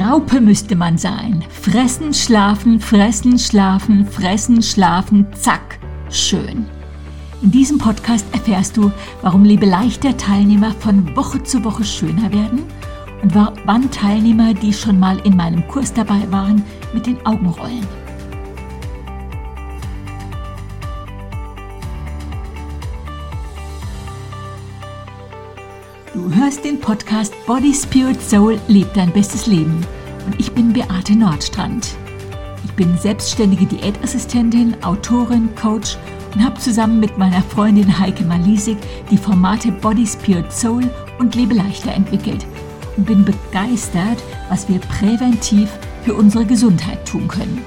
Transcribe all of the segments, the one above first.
Raupe müsste man sein. Fressen, schlafen, fressen, schlafen, fressen, schlafen, zack, schön. In diesem Podcast erfährst du, warum Lebe leichter Teilnehmer von Woche zu Woche schöner werden und wann Teilnehmer, die schon mal in meinem Kurs dabei waren, mit den Augen rollen. Hörst den Podcast Body, Spirit, Soul, lebt dein bestes Leben. Und ich bin Beate Nordstrand. Ich bin selbstständige Diätassistentin, Autorin, Coach und habe zusammen mit meiner Freundin Heike Malisik die Formate Body, Spirit, Soul und Lebe leichter entwickelt und bin begeistert, was wir präventiv für unsere Gesundheit tun können.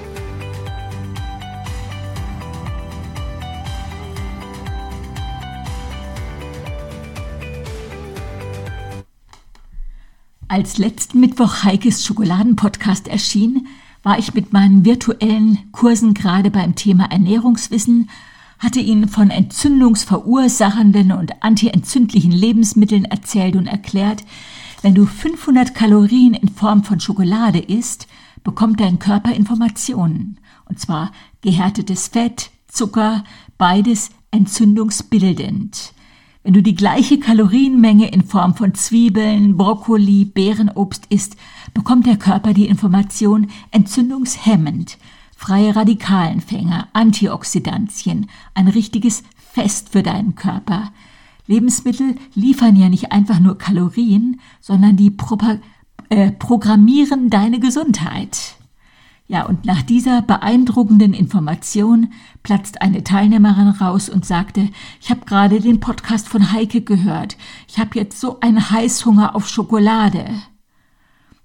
Als letzten Mittwoch Heikes Schokoladenpodcast erschien, war ich mit meinen virtuellen Kursen gerade beim Thema Ernährungswissen, hatte ihnen von entzündungsverursachenden und antientzündlichen Lebensmitteln erzählt und erklärt, wenn du 500 Kalorien in Form von Schokolade isst, bekommt dein Körper Informationen, und zwar gehärtetes Fett, Zucker, beides entzündungsbildend. Wenn du die gleiche Kalorienmenge in Form von Zwiebeln, Brokkoli, Beerenobst isst, bekommt der Körper die Information entzündungshemmend, freie Radikalenfänger, Antioxidantien, ein richtiges Fest für deinen Körper. Lebensmittel liefern ja nicht einfach nur Kalorien, sondern die Propa äh, programmieren deine Gesundheit. Ja, und nach dieser beeindruckenden Information platzt eine Teilnehmerin raus und sagte, ich habe gerade den Podcast von Heike gehört. Ich habe jetzt so einen Heißhunger auf Schokolade.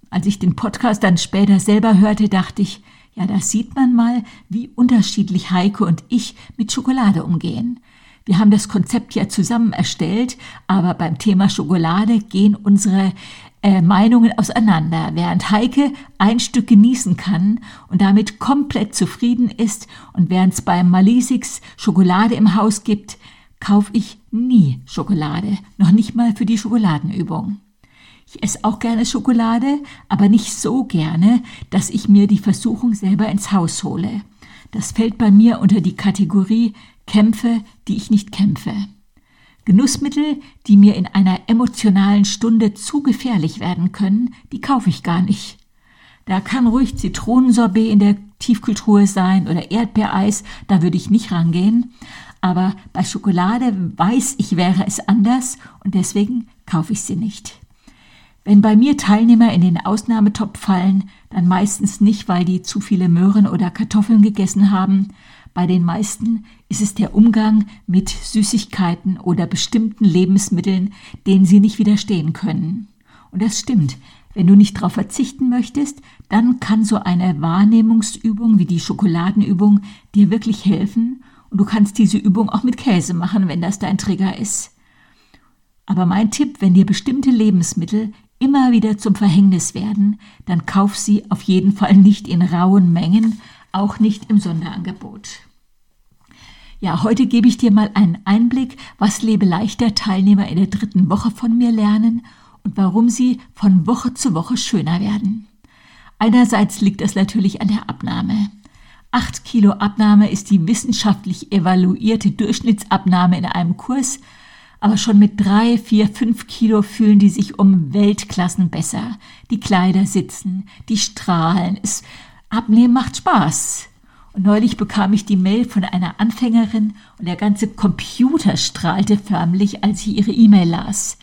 Als ich den Podcast dann später selber hörte, dachte ich, ja, da sieht man mal, wie unterschiedlich Heike und ich mit Schokolade umgehen. Wir haben das Konzept ja zusammen erstellt, aber beim Thema Schokolade gehen unsere äh, Meinungen auseinander. Während Heike ein Stück genießen kann und damit komplett zufrieden ist und während es beim Malisix Schokolade im Haus gibt, kaufe ich nie Schokolade, noch nicht mal für die Schokoladenübung. Ich esse auch gerne Schokolade, aber nicht so gerne, dass ich mir die Versuchung selber ins Haus hole. Das fällt bei mir unter die Kategorie Kämpfe, die ich nicht kämpfe. Genussmittel, die mir in einer emotionalen Stunde zu gefährlich werden können, die kaufe ich gar nicht. Da kann ruhig Zitronensorbet in der Tiefkühltruhe sein oder Erdbeereis, da würde ich nicht rangehen. Aber bei Schokolade weiß ich, wäre es anders und deswegen kaufe ich sie nicht. Wenn bei mir Teilnehmer in den Ausnahmetopf fallen, dann meistens nicht, weil die zu viele Möhren oder Kartoffeln gegessen haben, bei den meisten ist es der Umgang mit Süßigkeiten oder bestimmten Lebensmitteln, denen sie nicht widerstehen können. Und das stimmt. Wenn du nicht darauf verzichten möchtest, dann kann so eine Wahrnehmungsübung wie die Schokoladenübung dir wirklich helfen. Und du kannst diese Übung auch mit Käse machen, wenn das dein Trigger ist. Aber mein Tipp, wenn dir bestimmte Lebensmittel immer wieder zum Verhängnis werden, dann kauf sie auf jeden Fall nicht in rauen Mengen, auch nicht im Sonderangebot. Ja, heute gebe ich dir mal einen Einblick, was Lebe leichter Teilnehmer in der dritten Woche von mir lernen und warum sie von Woche zu Woche schöner werden. Einerseits liegt es natürlich an der Abnahme. Acht Kilo Abnahme ist die wissenschaftlich evaluierte Durchschnittsabnahme in einem Kurs, aber schon mit drei, vier, fünf Kilo fühlen die sich um Weltklassen besser. Die Kleider sitzen, die strahlen. Es Abnehmen macht Spaß. Und neulich bekam ich die Mail von einer Anfängerin und der ganze Computer strahlte förmlich, als ich ihre E-Mail las.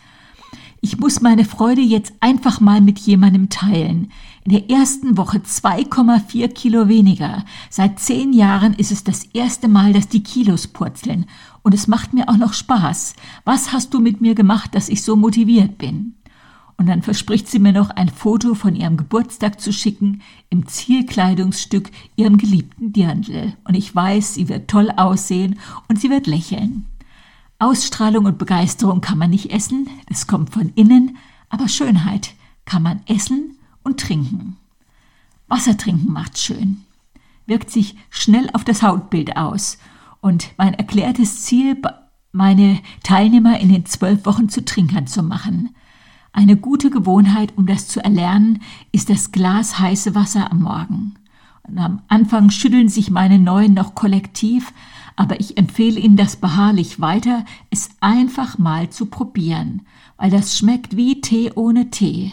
Ich muss meine Freude jetzt einfach mal mit jemandem teilen. In der ersten Woche 2,4 Kilo weniger. Seit zehn Jahren ist es das erste Mal, dass die Kilos purzeln. Und es macht mir auch noch Spaß. Was hast du mit mir gemacht, dass ich so motiviert bin? Und dann verspricht sie mir noch ein Foto von ihrem Geburtstag zu schicken im Zielkleidungsstück ihrem geliebten Dirndl. Und ich weiß, sie wird toll aussehen und sie wird lächeln. Ausstrahlung und Begeisterung kann man nicht essen, das kommt von innen, aber Schönheit kann man essen und trinken. Wasser trinken macht schön, wirkt sich schnell auf das Hautbild aus und mein erklärtes Ziel, meine Teilnehmer in den zwölf Wochen zu Trinkern zu machen – Eine gute Gewohnheit, um das zu erlernen, ist das Glas heiße Wasser am Morgen. Und am Anfang schütteln sich meine Neuen noch kollektiv, aber ich empfehle Ihnen das beharrlich weiter, es einfach mal zu probieren, weil das schmeckt wie Tee ohne Tee.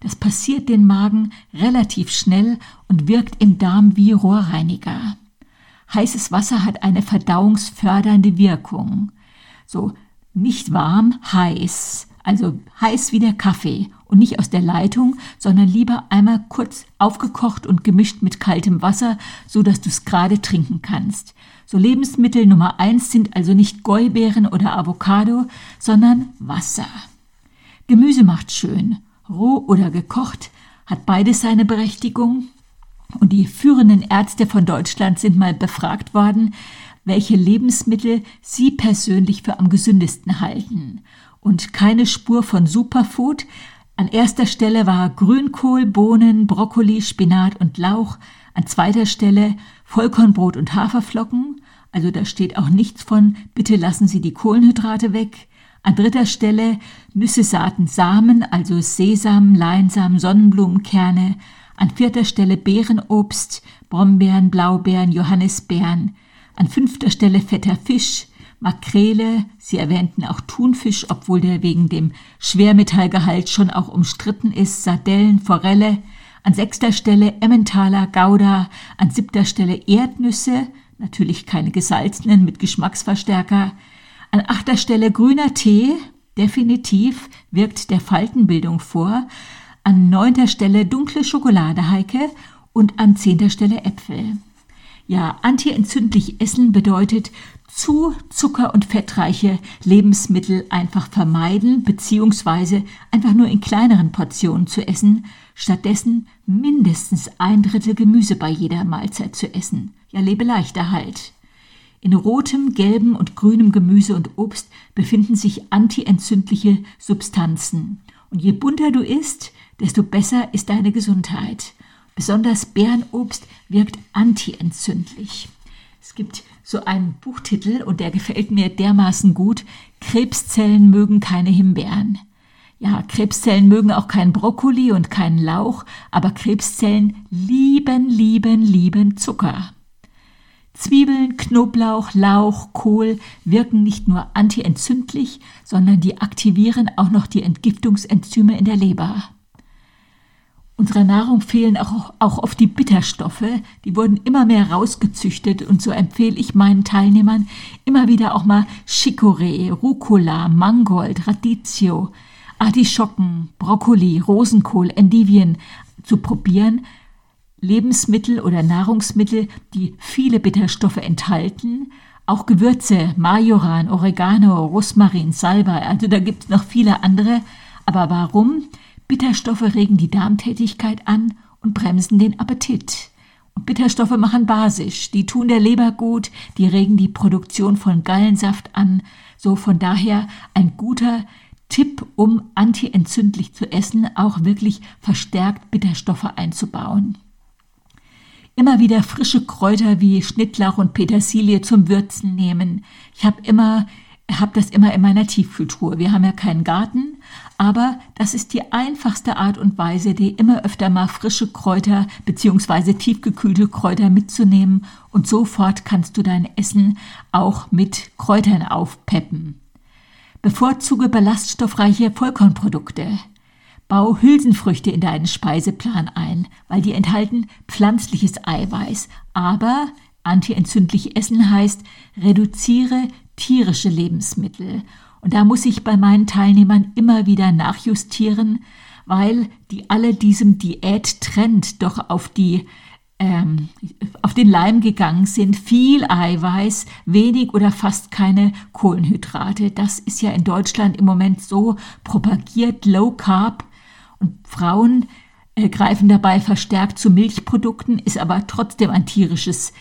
Das passiert den Magen relativ schnell und wirkt im Darm wie Rohrreiniger. Heißes Wasser hat eine verdauungsfördernde Wirkung. So nicht warm, heiß. Also heiß wie der Kaffee und nicht aus der Leitung, sondern lieber einmal kurz aufgekocht und gemischt mit kaltem Wasser, so dass du es gerade trinken kannst. So Lebensmittel Nummer eins sind also nicht Gäubeeren oder Avocado, sondern Wasser. Gemüse macht schön, roh oder gekocht, hat beides seine Berechtigung. Und die führenden Ärzte von Deutschland sind mal befragt worden, welche Lebensmittel sie persönlich für am gesündesten halten. Und keine Spur von Superfood. An erster Stelle war Grünkohl, Bohnen, Brokkoli, Spinat und Lauch. An zweiter Stelle Vollkornbrot und Haferflocken. Also da steht auch nichts von, bitte lassen Sie die Kohlenhydrate weg. An dritter Stelle Nüsse, Saaten, Samen, also Sesam, Leinsamen, Sonnenblumenkerne. An vierter Stelle Beerenobst, Brombeeren, Blaubeeren, Johannisbeeren. An fünfter Stelle fetter Fisch, Makrele, Sie erwähnten auch Thunfisch, obwohl der wegen dem Schwermetallgehalt schon auch umstritten ist, Sardellen, Forelle, an sechster Stelle Emmentaler, Gouda, an siebter Stelle Erdnüsse, natürlich keine gesalzenen mit Geschmacksverstärker, an achter Stelle grüner Tee, definitiv wirkt der Faltenbildung vor, an neunter Stelle dunkle Schokolade, Heike, und an zehnter Stelle Äpfel. Ja, antientzündlich essen bedeutet zu zucker- und fettreiche Lebensmittel einfach vermeiden beziehungsweise einfach nur in kleineren Portionen zu essen, stattdessen mindestens ein Drittel Gemüse bei jeder Mahlzeit zu essen. Ja, lebe leichter halt. In rotem, gelbem und grünem Gemüse und Obst befinden sich antientzündliche Substanzen. Und je bunter du isst, desto besser ist deine Gesundheit. Besonders Bärenobst wirkt antientzündlich. Es gibt so einen Buchtitel und der gefällt mir dermaßen gut. Krebszellen mögen keine Himbeeren. Ja, Krebszellen mögen auch keinen Brokkoli und keinen Lauch, aber Krebszellen lieben, lieben, lieben Zucker. Zwiebeln, Knoblauch, Lauch, Kohl wirken nicht nur antientzündlich, sondern die aktivieren auch noch die Entgiftungsenzyme in der Leber. Unserer Nahrung fehlen auch, auch oft die Bitterstoffe, die wurden immer mehr rausgezüchtet und so empfehle ich meinen Teilnehmern immer wieder auch mal Chicorée, Rucola, Mangold, Radicchio, Artischocken, Brokkoli, Rosenkohl, Endivien zu probieren. Lebensmittel oder Nahrungsmittel, die viele Bitterstoffe enthalten, auch Gewürze, Majoran, Oregano, Rosmarin, Salbei, also da gibt es noch viele andere. Aber warum? Bitterstoffe regen die Darmtätigkeit an und bremsen den Appetit. Und Bitterstoffe machen basisch, die tun der Leber gut, die regen die Produktion von Gallensaft an. So von daher ein guter Tipp, um antientzündlich zu essen, auch wirklich verstärkt Bitterstoffe einzubauen. Immer wieder frische Kräuter wie Schnittlauch und Petersilie zum Würzen nehmen. Ich habe immer habe das immer in meiner Tiefkühltruhe. Wir haben ja keinen Garten, aber das ist die einfachste Art und Weise, die immer öfter mal frische Kräuter bzw. tiefgekühlte Kräuter mitzunehmen und sofort kannst du dein Essen auch mit Kräutern aufpeppen. Bevorzuge ballaststoffreiche Vollkornprodukte. Bau Hülsenfrüchte in deinen Speiseplan ein, weil die enthalten pflanzliches Eiweiß. Aber antientzündlich essen heißt, reduziere tierische Lebensmittel. Und da muss ich bei meinen Teilnehmern immer wieder nachjustieren, weil die alle diesem Diättrend doch auf die ähm, auf den Leim gegangen sind, viel Eiweiß, wenig oder fast keine Kohlenhydrate. Das ist ja in Deutschland im Moment so propagiert, Low Carb. Und Frauen äh, greifen dabei verstärkt zu Milchprodukten, ist aber trotzdem ein tierisches äh,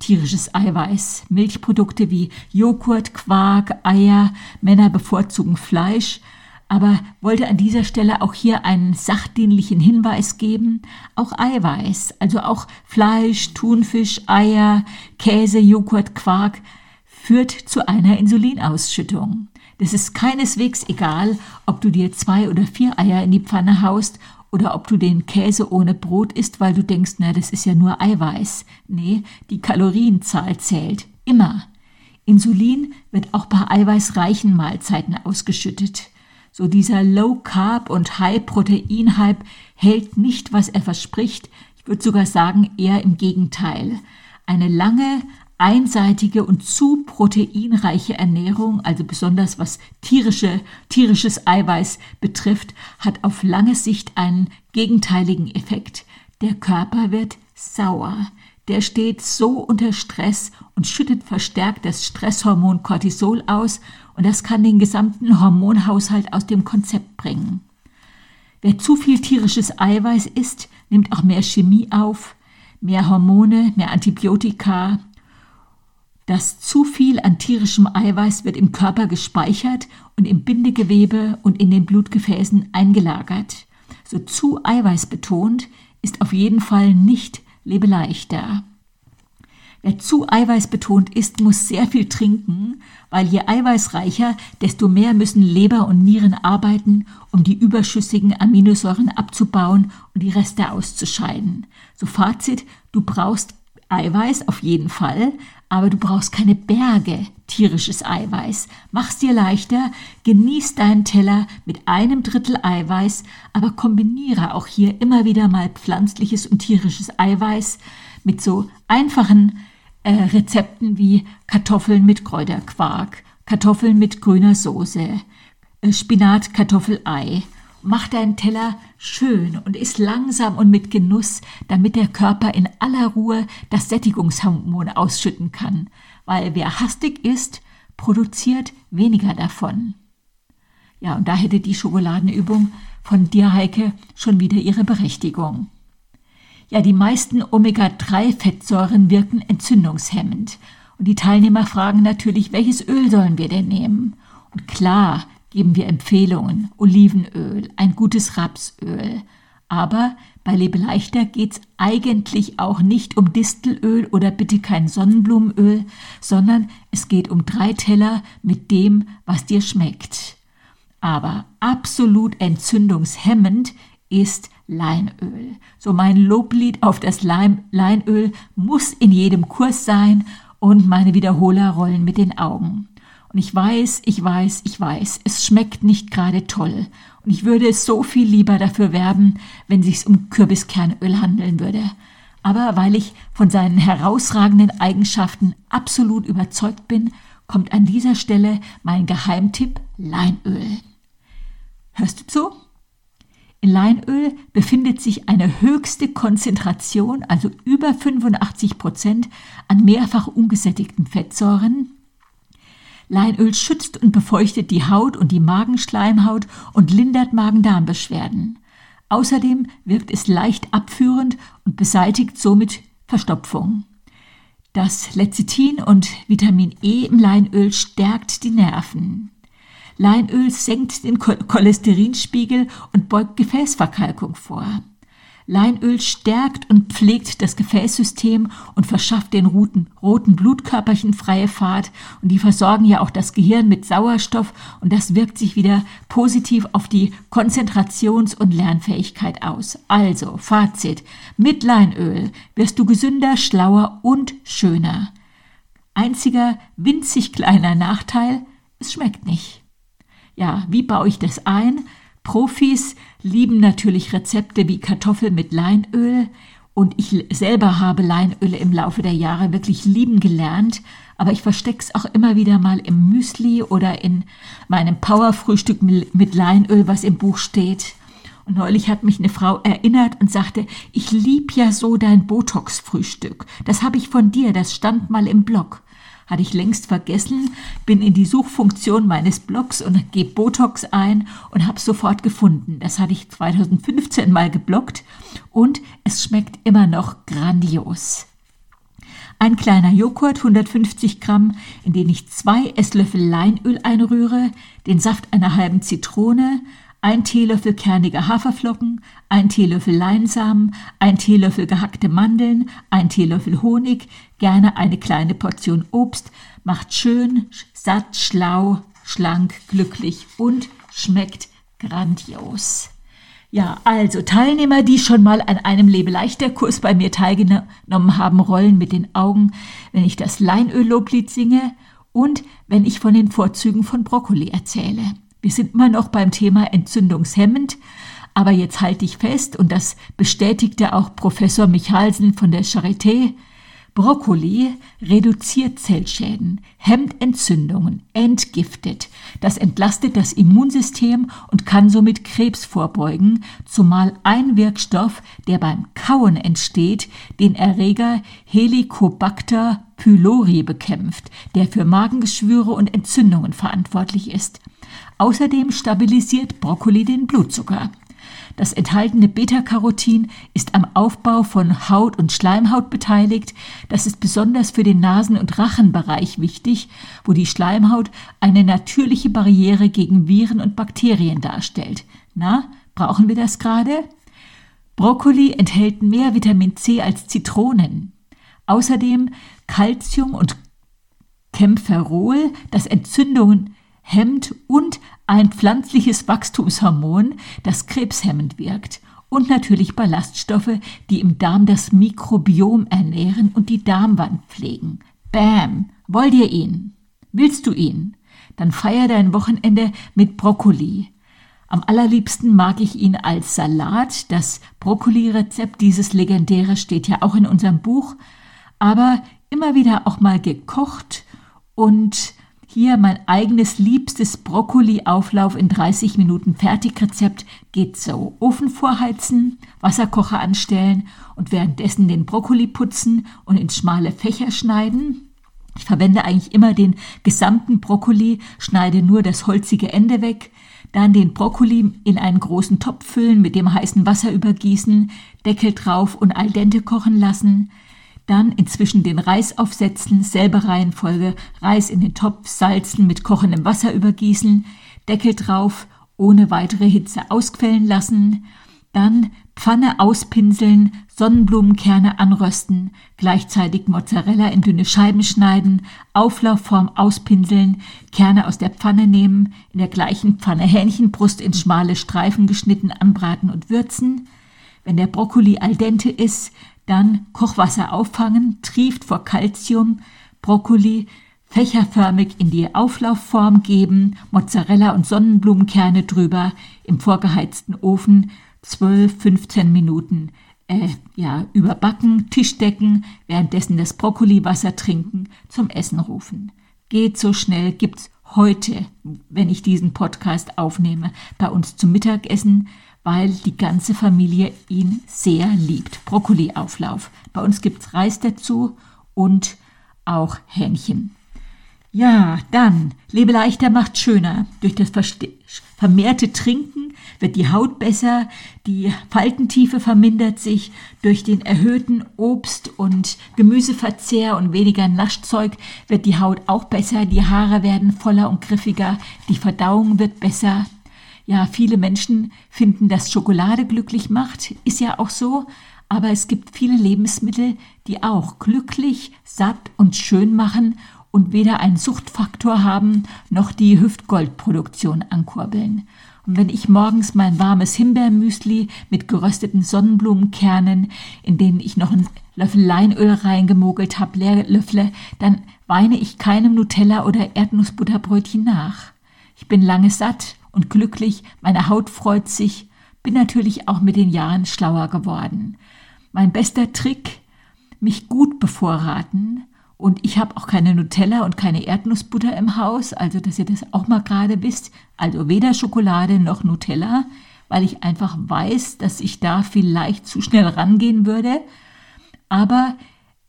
tierisches Eiweiß. Milchprodukte wie Joghurt, Quark, Eier, Männer bevorzugen Fleisch, aber wollte an dieser Stelle auch hier einen sachdienlichen Hinweis geben. Auch Eiweiß, also auch Fleisch, Thunfisch, Eier, Käse, Joghurt, Quark, führt zu einer Insulinausschüttung. Das ist keineswegs egal, ob du dir zwei oder vier Eier in die Pfanne haust oder ob du den Käse ohne Brot isst, weil du denkst, na, das ist ja nur Eiweiß. Nee, die Kalorienzahl zählt. Immer. Insulin wird auch bei eiweißreichen Mahlzeiten ausgeschüttet. So dieser Low Carb und High Protein Hype hält nicht, was er verspricht. Ich würde sogar sagen, eher im Gegenteil. Eine lange, einseitige und zu proteinreiche Ernährung, also besonders was tierische, tierisches Eiweiß betrifft, hat auf lange Sicht einen gegenteiligen Effekt. Der Körper wird sauer. Der steht so unter Stress und schüttet verstärkt das Stresshormon Cortisol aus und das kann den gesamten Hormonhaushalt aus dem Konzept bringen. Wer zu viel tierisches Eiweiß isst, nimmt auch mehr Chemie auf, mehr Hormone, mehr Antibiotika, das zu viel an tierischem Eiweiß wird im Körper gespeichert und im Bindegewebe und in den Blutgefäßen eingelagert. So zu eiweißbetont ist auf jeden Fall nicht lebeleichter. Wer zu eiweißbetont ist, muss sehr viel trinken, weil je eiweißreicher, desto mehr müssen Leber und Nieren arbeiten, um die überschüssigen Aminosäuren abzubauen und die Reste auszuscheiden. So Fazit, du brauchst Eiweiß auf jeden Fall, aber du brauchst keine Berge tierisches Eiweiß. Mach's dir leichter, genieß deinen Teller mit einem Drittel Eiweiß, aber kombiniere auch hier immer wieder mal pflanzliches und tierisches Eiweiß mit so einfachen äh, Rezepten wie Kartoffeln mit Kräuterquark, Kartoffeln mit grüner Soße, äh, Spinat, Kartoffel, Ei Mach deinen Teller schön und iss langsam und mit Genuss, damit der Körper in aller Ruhe das Sättigungshormon ausschütten kann, weil wer hastig isst, produziert weniger davon. Ja, und da hätte die Schokoladenübung von dir, Heike, schon wieder ihre Berechtigung. Ja, die meisten Omega-3-Fettsäuren wirken entzündungshemmend. Und die Teilnehmer fragen natürlich, welches Öl sollen wir denn nehmen? Und klar, geben wir Empfehlungen. Olivenöl, ein gutes Rapsöl. Aber bei Lebe leichter geht's eigentlich auch nicht um Distelöl oder bitte kein Sonnenblumenöl, sondern es geht um drei Teller mit dem, was dir schmeckt. Aber absolut entzündungshemmend ist Leinöl. So mein Loblied auf das Leinöl muss in jedem Kurs sein und meine Wiederholer rollen mit den Augen. Und ich weiß, ich weiß, ich weiß, es schmeckt nicht gerade toll. Und ich würde so viel lieber dafür werben, wenn sich's um Kürbiskernöl handeln würde. Aber weil ich von seinen herausragenden Eigenschaften absolut überzeugt bin, kommt an dieser Stelle mein Geheimtipp Leinöl. Hörst du zu? In Leinöl befindet sich eine höchste Konzentration, also über 85 Prozent, an mehrfach ungesättigten Fettsäuren, Leinöl schützt und befeuchtet die Haut und die Magenschleimhaut und lindert Magen-Darm-Beschwerden. Außerdem wirkt es leicht abführend und beseitigt somit Verstopfung. Das Lecithin und Vitamin E im Leinöl stärkt die Nerven. Leinöl senkt den Cholesterinspiegel und beugt Gefäßverkalkung vor. Leinöl stärkt und pflegt das Gefäßsystem und verschafft den roten, roten Blutkörperchen freie Fahrt und die versorgen ja auch das Gehirn mit Sauerstoff und das wirkt sich wieder positiv auf die Konzentrations- und Lernfähigkeit aus. Also, Fazit, mit Leinöl wirst du gesünder, schlauer und schöner. Einziger winzig kleiner Nachteil, es schmeckt nicht. Ja, wie baue ich das ein? Profis lieben natürlich Rezepte wie Kartoffel mit Leinöl und ich selber habe Leinöl im Laufe der Jahre wirklich lieben gelernt, aber ich verstecke es auch immer wieder mal im Müsli oder in meinem Powerfrühstück mit Leinöl, was im Buch steht. Und neulich hat mich eine Frau erinnert und sagte, ich lieb ja so dein Botox-Frühstück. Das habe ich von dir, das stand mal im Blog hatte ich längst vergessen, bin in die Suchfunktion meines Blogs und gebe Botox ein und habe sofort gefunden. Das hatte ich 2015 mal geblockt und es schmeckt immer noch grandios. Ein kleiner Joghurt, 150 Gramm, in den ich zwei Esslöffel Leinöl einrühre, den Saft einer halben Zitrone, ein Teelöffel kernige Haferflocken, ein Teelöffel Leinsamen, ein Teelöffel gehackte Mandeln, ein Teelöffel Honig, gerne eine kleine Portion Obst, macht schön, satt, schlau, schlank, glücklich und schmeckt grandios. Ja, also Teilnehmer, die schon mal an einem Lebeleichter-Kurs bei mir teilgenommen haben, rollen mit den Augen, wenn ich das Leinölloblied singe und wenn ich von den Vorzügen von Brokkoli erzähle. Wir sind immer noch beim Thema entzündungshemmend, aber jetzt halte ich fest, und das bestätigte auch Professor Michalsen von der Charité, Brokkoli reduziert Zellschäden, hemmt Entzündungen, entgiftet. Das entlastet das Immunsystem und kann somit Krebs vorbeugen, zumal ein Wirkstoff, der beim Kauen entsteht, den Erreger Helicobacter pylori bekämpft, der für Magengeschwüre und Entzündungen verantwortlich ist. Außerdem stabilisiert Brokkoli den Blutzucker. Das enthaltene Beta-Carotin ist am Aufbau von Haut und Schleimhaut beteiligt. Das ist besonders für den Nasen- und Rachenbereich wichtig, wo die Schleimhaut eine natürliche Barriere gegen Viren und Bakterien darstellt. Na, brauchen wir das gerade? Brokkoli enthält mehr Vitamin C als Zitronen. Außerdem Calcium und Kämpferol, das Entzündungen hemmt und ein pflanzliches Wachstumshormon, das krebshemmend wirkt und natürlich Ballaststoffe, die im Darm das Mikrobiom ernähren und die Darmwand pflegen. Bam! Wollt ihr ihn? Willst du ihn? Dann feier dein Wochenende mit Brokkoli. Am allerliebsten mag ich ihn als Salat. Das Brokkoli-Rezept, dieses legendäre, steht ja auch in unserem Buch. Aber immer wieder auch mal gekocht und hier mein eigenes liebstes Brokkoli-Auflauf in 30 Minuten Fertigrezept geht so. Ofen vorheizen, Wasserkocher anstellen und währenddessen den Brokkoli putzen und in schmale Fächer schneiden. Ich verwende eigentlich immer den gesamten Brokkoli, schneide nur das holzige Ende weg, dann den Brokkoli in einen großen Topf füllen, mit dem heißen Wasser übergießen, Deckel drauf und al dente kochen lassen, dann inzwischen den Reis aufsetzen, selbe Reihenfolge, Reis in den Topf, salzen, mit kochendem Wasser übergießen, Deckel drauf, ohne weitere Hitze ausquellen lassen, dann Pfanne auspinseln, Sonnenblumenkerne anrösten, gleichzeitig Mozzarella in dünne Scheiben schneiden, Auflaufform auspinseln, Kerne aus der Pfanne nehmen, in der gleichen Pfanne Hähnchenbrust in schmale Streifen geschnitten anbraten und würzen. Wenn der Brokkoli al dente ist, dann Kochwasser auffangen, trieft vor Calcium, Brokkoli fächerförmig in die Auflaufform geben, Mozzarella und Sonnenblumenkerne drüber, im vorgeheizten Ofen 12, 15 Minuten äh, ja, überbacken, Tischdecken, währenddessen das Brokkoliwasser trinken, zum Essen rufen. Geht so schnell, gibt's heute, wenn ich diesen Podcast aufnehme, bei uns zum Mittagessen weil die ganze Familie ihn sehr liebt. Brokkoliauflauf. Bei uns gibt es Reis dazu und auch Hähnchen. Ja, dann, lebe leichter macht schöner. Durch das vermehrte Trinken wird die Haut besser, die Faltentiefe vermindert sich, durch den erhöhten Obst- und Gemüseverzehr und weniger Naschzeug wird die Haut auch besser, die Haare werden voller und griffiger, die Verdauung wird besser, ja, viele Menschen finden, dass Schokolade glücklich macht, ist ja auch so, aber es gibt viele Lebensmittel, die auch glücklich, satt und schön machen und weder einen Suchtfaktor haben noch die Hüftgoldproduktion ankurbeln. Und wenn ich morgens mein warmes Himbeermüsli mit gerösteten Sonnenblumenkernen, in denen ich noch einen Löffel Leinöl reingemogelt habe, leer löffle, dann weine ich keinem Nutella oder Erdnussbutterbrötchen nach. Ich bin lange satt und glücklich, meine Haut freut sich, bin natürlich auch mit den Jahren schlauer geworden. Mein bester Trick, mich gut bevorraten und ich habe auch keine Nutella und keine Erdnussbutter im Haus, also dass ihr das auch mal gerade wisst, also weder Schokolade noch Nutella, weil ich einfach weiß, dass ich da vielleicht zu schnell rangehen würde. Aber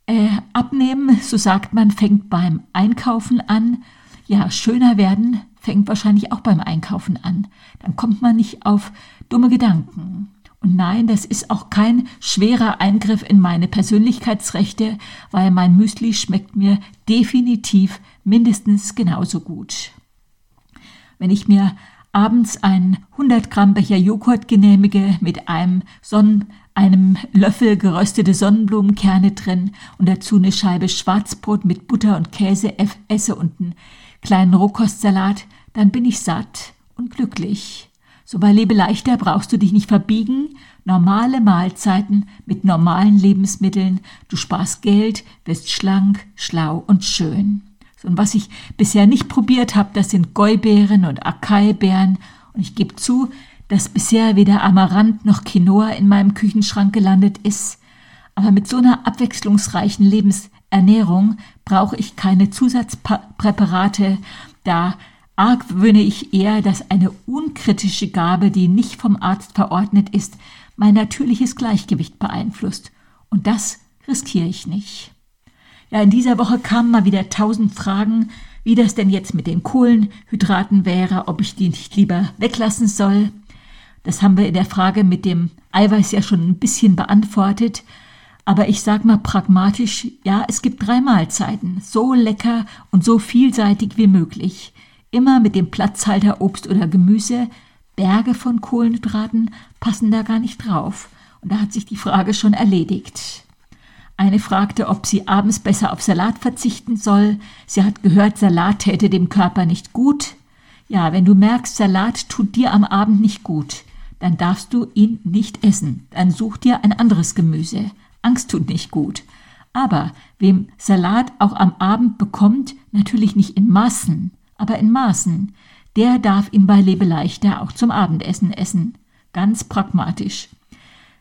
äh, abnehmen, so sagt man, fängt beim Einkaufen an. Ja, schöner werden fängt wahrscheinlich auch beim Einkaufen an. Dann kommt man nicht auf dumme Gedanken. Und nein, das ist auch kein schwerer Eingriff in meine Persönlichkeitsrechte, weil mein Müsli schmeckt mir definitiv mindestens genauso gut. Wenn ich mir abends einen 100 Gramm Becher Joghurt genehmige mit einem, Sonnen, einem Löffel geröstete Sonnenblumenkerne drin und dazu eine Scheibe Schwarzbrot mit Butter und Käse esse und einen kleinen Rohkostsalat, dann bin ich satt und glücklich. So bei Lebe leichter brauchst du dich nicht verbiegen, normale Mahlzeiten mit normalen Lebensmitteln, du sparst Geld, wirst schlank, schlau und schön. Und was ich bisher nicht probiert habe, das sind Gäubeeren und Acai-Beeren. Und ich gebe zu, dass bisher weder Amaranth noch Quinoa in meinem Küchenschrank gelandet ist. Aber mit so einer abwechslungsreichen Lebensernährung brauche ich keine Zusatzpräparate. Da argwöhne ich eher, dass eine unkritische Gabe, die nicht vom Arzt verordnet ist, mein natürliches Gleichgewicht beeinflusst. Und das riskiere ich nicht. Ja, in dieser Woche kamen mal wieder tausend Fragen, wie das denn jetzt mit den Kohlenhydraten wäre, ob ich die nicht lieber weglassen soll. Das haben wir in der Frage mit dem Eiweiß ja schon ein bisschen beantwortet. Aber ich sag mal pragmatisch, ja, es gibt drei Mahlzeiten, so lecker und so vielseitig wie möglich. Immer mit dem Platzhalter Obst oder Gemüse. Berge von Kohlenhydraten passen da gar nicht drauf. Und da hat sich die Frage schon erledigt. Eine fragte, ob sie abends besser auf Salat verzichten soll. Sie hat gehört, Salat täte dem Körper nicht gut. Ja, wenn du merkst, Salat tut dir am Abend nicht gut, dann darfst du ihn nicht essen. Dann such dir ein anderes Gemüse. Angst tut nicht gut. Aber wem Salat auch am Abend bekommt, natürlich nicht in Massen, aber in Maßen, der darf ihn bei Lebeleichter auch zum Abendessen essen. Ganz pragmatisch.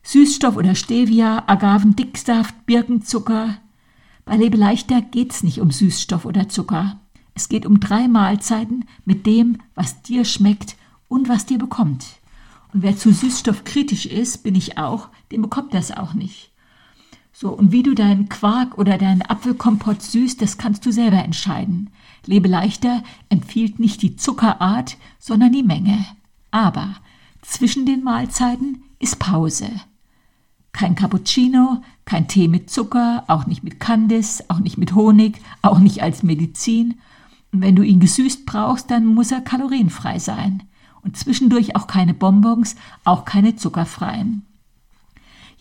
Süßstoff oder Stevia, Agavendicksaft, Birkenzucker. Bei Lebe leichter geht's nicht um Süßstoff oder Zucker. Es geht um drei Mahlzeiten mit dem, was dir schmeckt und was dir bekommt. Und wer zu Süßstoff kritisch ist, bin ich auch, dem bekommt das auch nicht. So, und wie du deinen Quark oder deinen Apfelkompott süßt, das kannst du selber entscheiden. Lebe leichter empfiehlt nicht die Zuckerart, sondern die Menge. Aber zwischen den Mahlzeiten ist Pause. Kein Cappuccino, kein Tee mit Zucker, auch nicht mit Kandis, auch nicht mit Honig, auch nicht als Medizin. Und wenn du ihn gesüßt brauchst, dann muss er kalorienfrei sein. Und zwischendurch auch keine Bonbons, auch keine zuckerfreien.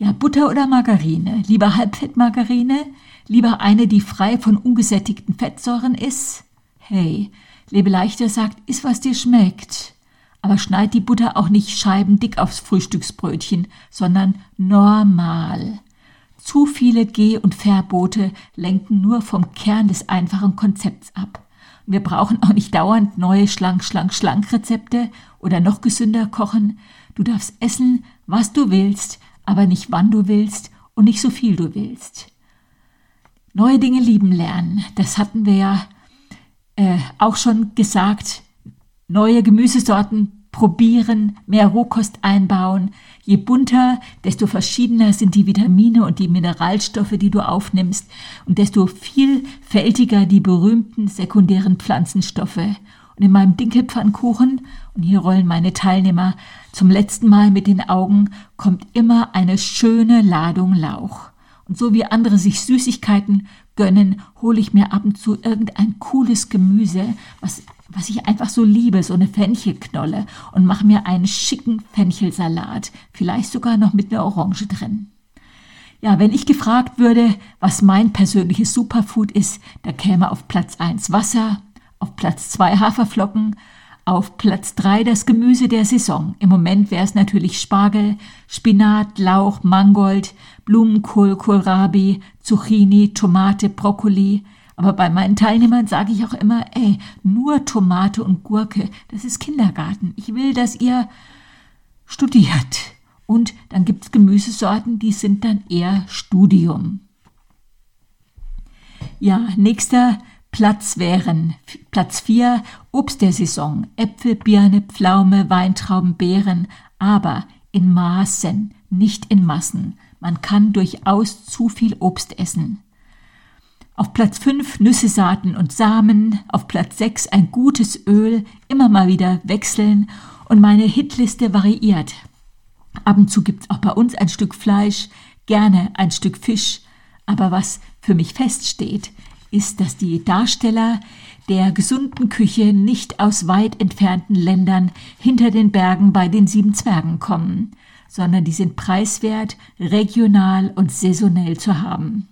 Ja, Butter oder Margarine? Lieber Halbfettmargarine? Lieber eine, die frei von ungesättigten Fettsäuren ist? Hey, Lebe leichter sagt, iss was dir schmeckt. Aber schneid die Butter auch nicht scheibendick aufs Frühstücksbrötchen, sondern normal. Zu viele Geh- und Verbote lenken nur vom Kern des einfachen Konzepts ab. Wir brauchen auch nicht dauernd neue schlank, schlank, schlank Rezepte oder noch gesünder kochen. Du darfst essen, was du willst, aber nicht wann du willst und nicht so viel du willst. Neue Dinge lieben lernen, das hatten wir ja äh, auch schon gesagt neue Gemüsesorten probieren, mehr Rohkost einbauen. Je bunter, desto verschiedener sind die Vitamine und die Mineralstoffe, die du aufnimmst, und desto vielfältiger die berühmten sekundären Pflanzenstoffe. Und in meinem Dinkelpfannkuchen, und hier rollen meine Teilnehmer zum letzten Mal mit den Augen, kommt immer eine schöne Ladung Lauch. Und so wie andere sich Süßigkeiten gönnen, hole ich mir ab und zu irgendein cooles Gemüse, was was ich einfach so liebe, so eine Fenchelknolle und mache mir einen schicken Fenchelsalat, vielleicht sogar noch mit einer Orange drin. Ja, wenn ich gefragt würde, was mein persönliches Superfood ist, da käme auf Platz 1 Wasser, auf Platz 2 Haferflocken, auf Platz 3 das Gemüse der Saison. Im Moment wäre es natürlich Spargel, Spinat, Lauch, Mangold, Blumenkohl, Kohlrabi, Zucchini, Tomate, Brokkoli, aber bei meinen Teilnehmern sage ich auch immer, ey, nur Tomate und Gurke, das ist Kindergarten. Ich will, dass ihr studiert. Und dann gibt es Gemüsesorten, die sind dann eher Studium. Ja, nächster Platz wären Platz 4 Obst der Saison, Äpfel, Birne, Pflaume, Weintrauben, Beeren, aber in Maßen, nicht in Massen. Man kann durchaus zu viel Obst essen. Auf Platz 5 Nüsse, Saaten und Samen, auf Platz 6 ein gutes Öl, immer mal wieder wechseln und meine Hitliste variiert. Ab und zu gibt's auch bei uns ein Stück Fleisch, gerne ein Stück Fisch, aber was für mich feststeht, ist, dass die Darsteller, der gesunden Küche nicht aus weit entfernten Ländern hinter den Bergen bei den sieben Zwergen kommen, sondern die sind preiswert, regional und saisonell zu haben.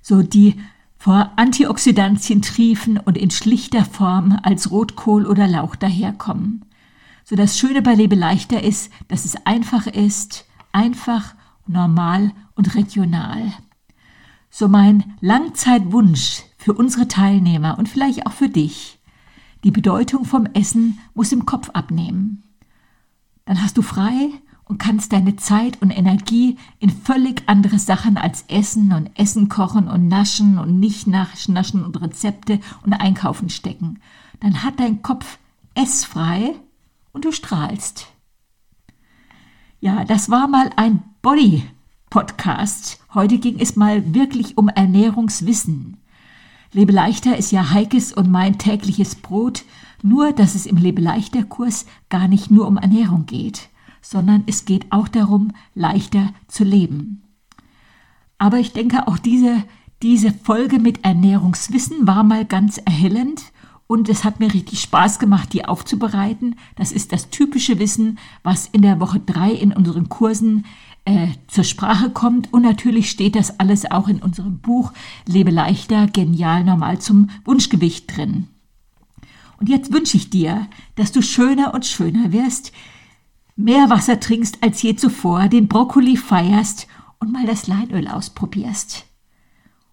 So die vor Antioxidantien triefen und in schlichter Form als Rotkohl oder Lauch daherkommen. So das Schöne bei Lebe leichter ist, dass es einfach ist, einfach, normal und regional. So mein Langzeitwunsch für unsere Teilnehmer und vielleicht auch für dich. Die Bedeutung vom Essen muss im Kopf abnehmen. Dann hast du frei und kannst deine Zeit und Energie in völlig andere Sachen als Essen und Essen kochen und Naschen und nicht naschen und Rezepte und Einkaufen stecken. Dann hat dein Kopf essfrei und du strahlst. Ja, das war mal ein Body Podcast. Heute ging es mal wirklich um Ernährungswissen. Lebe leichter ist ja Heikes und mein tägliches Brot, nur dass es im Lebe leichter Kurs gar nicht nur um Ernährung geht, sondern es geht auch darum, leichter zu leben. Aber ich denke, auch diese, diese Folge mit Ernährungswissen war mal ganz erhellend und es hat mir richtig Spaß gemacht, die aufzubereiten. Das ist das typische Wissen, was in der Woche drei in unseren Kursen äh, zur Sprache kommt. Und natürlich steht das alles auch in unserem Buch Lebe leichter, genial, normal zum Wunschgewicht drin. Und jetzt wünsche ich dir, dass du schöner und schöner wirst, mehr Wasser trinkst als je zuvor, den Brokkoli feierst und mal das Leinöl ausprobierst.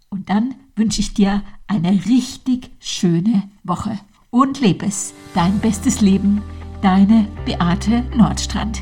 Und dann wünsche ich dir eine richtig schöne Woche. Und lebe es, dein bestes Leben, deine Beate Nordstrand.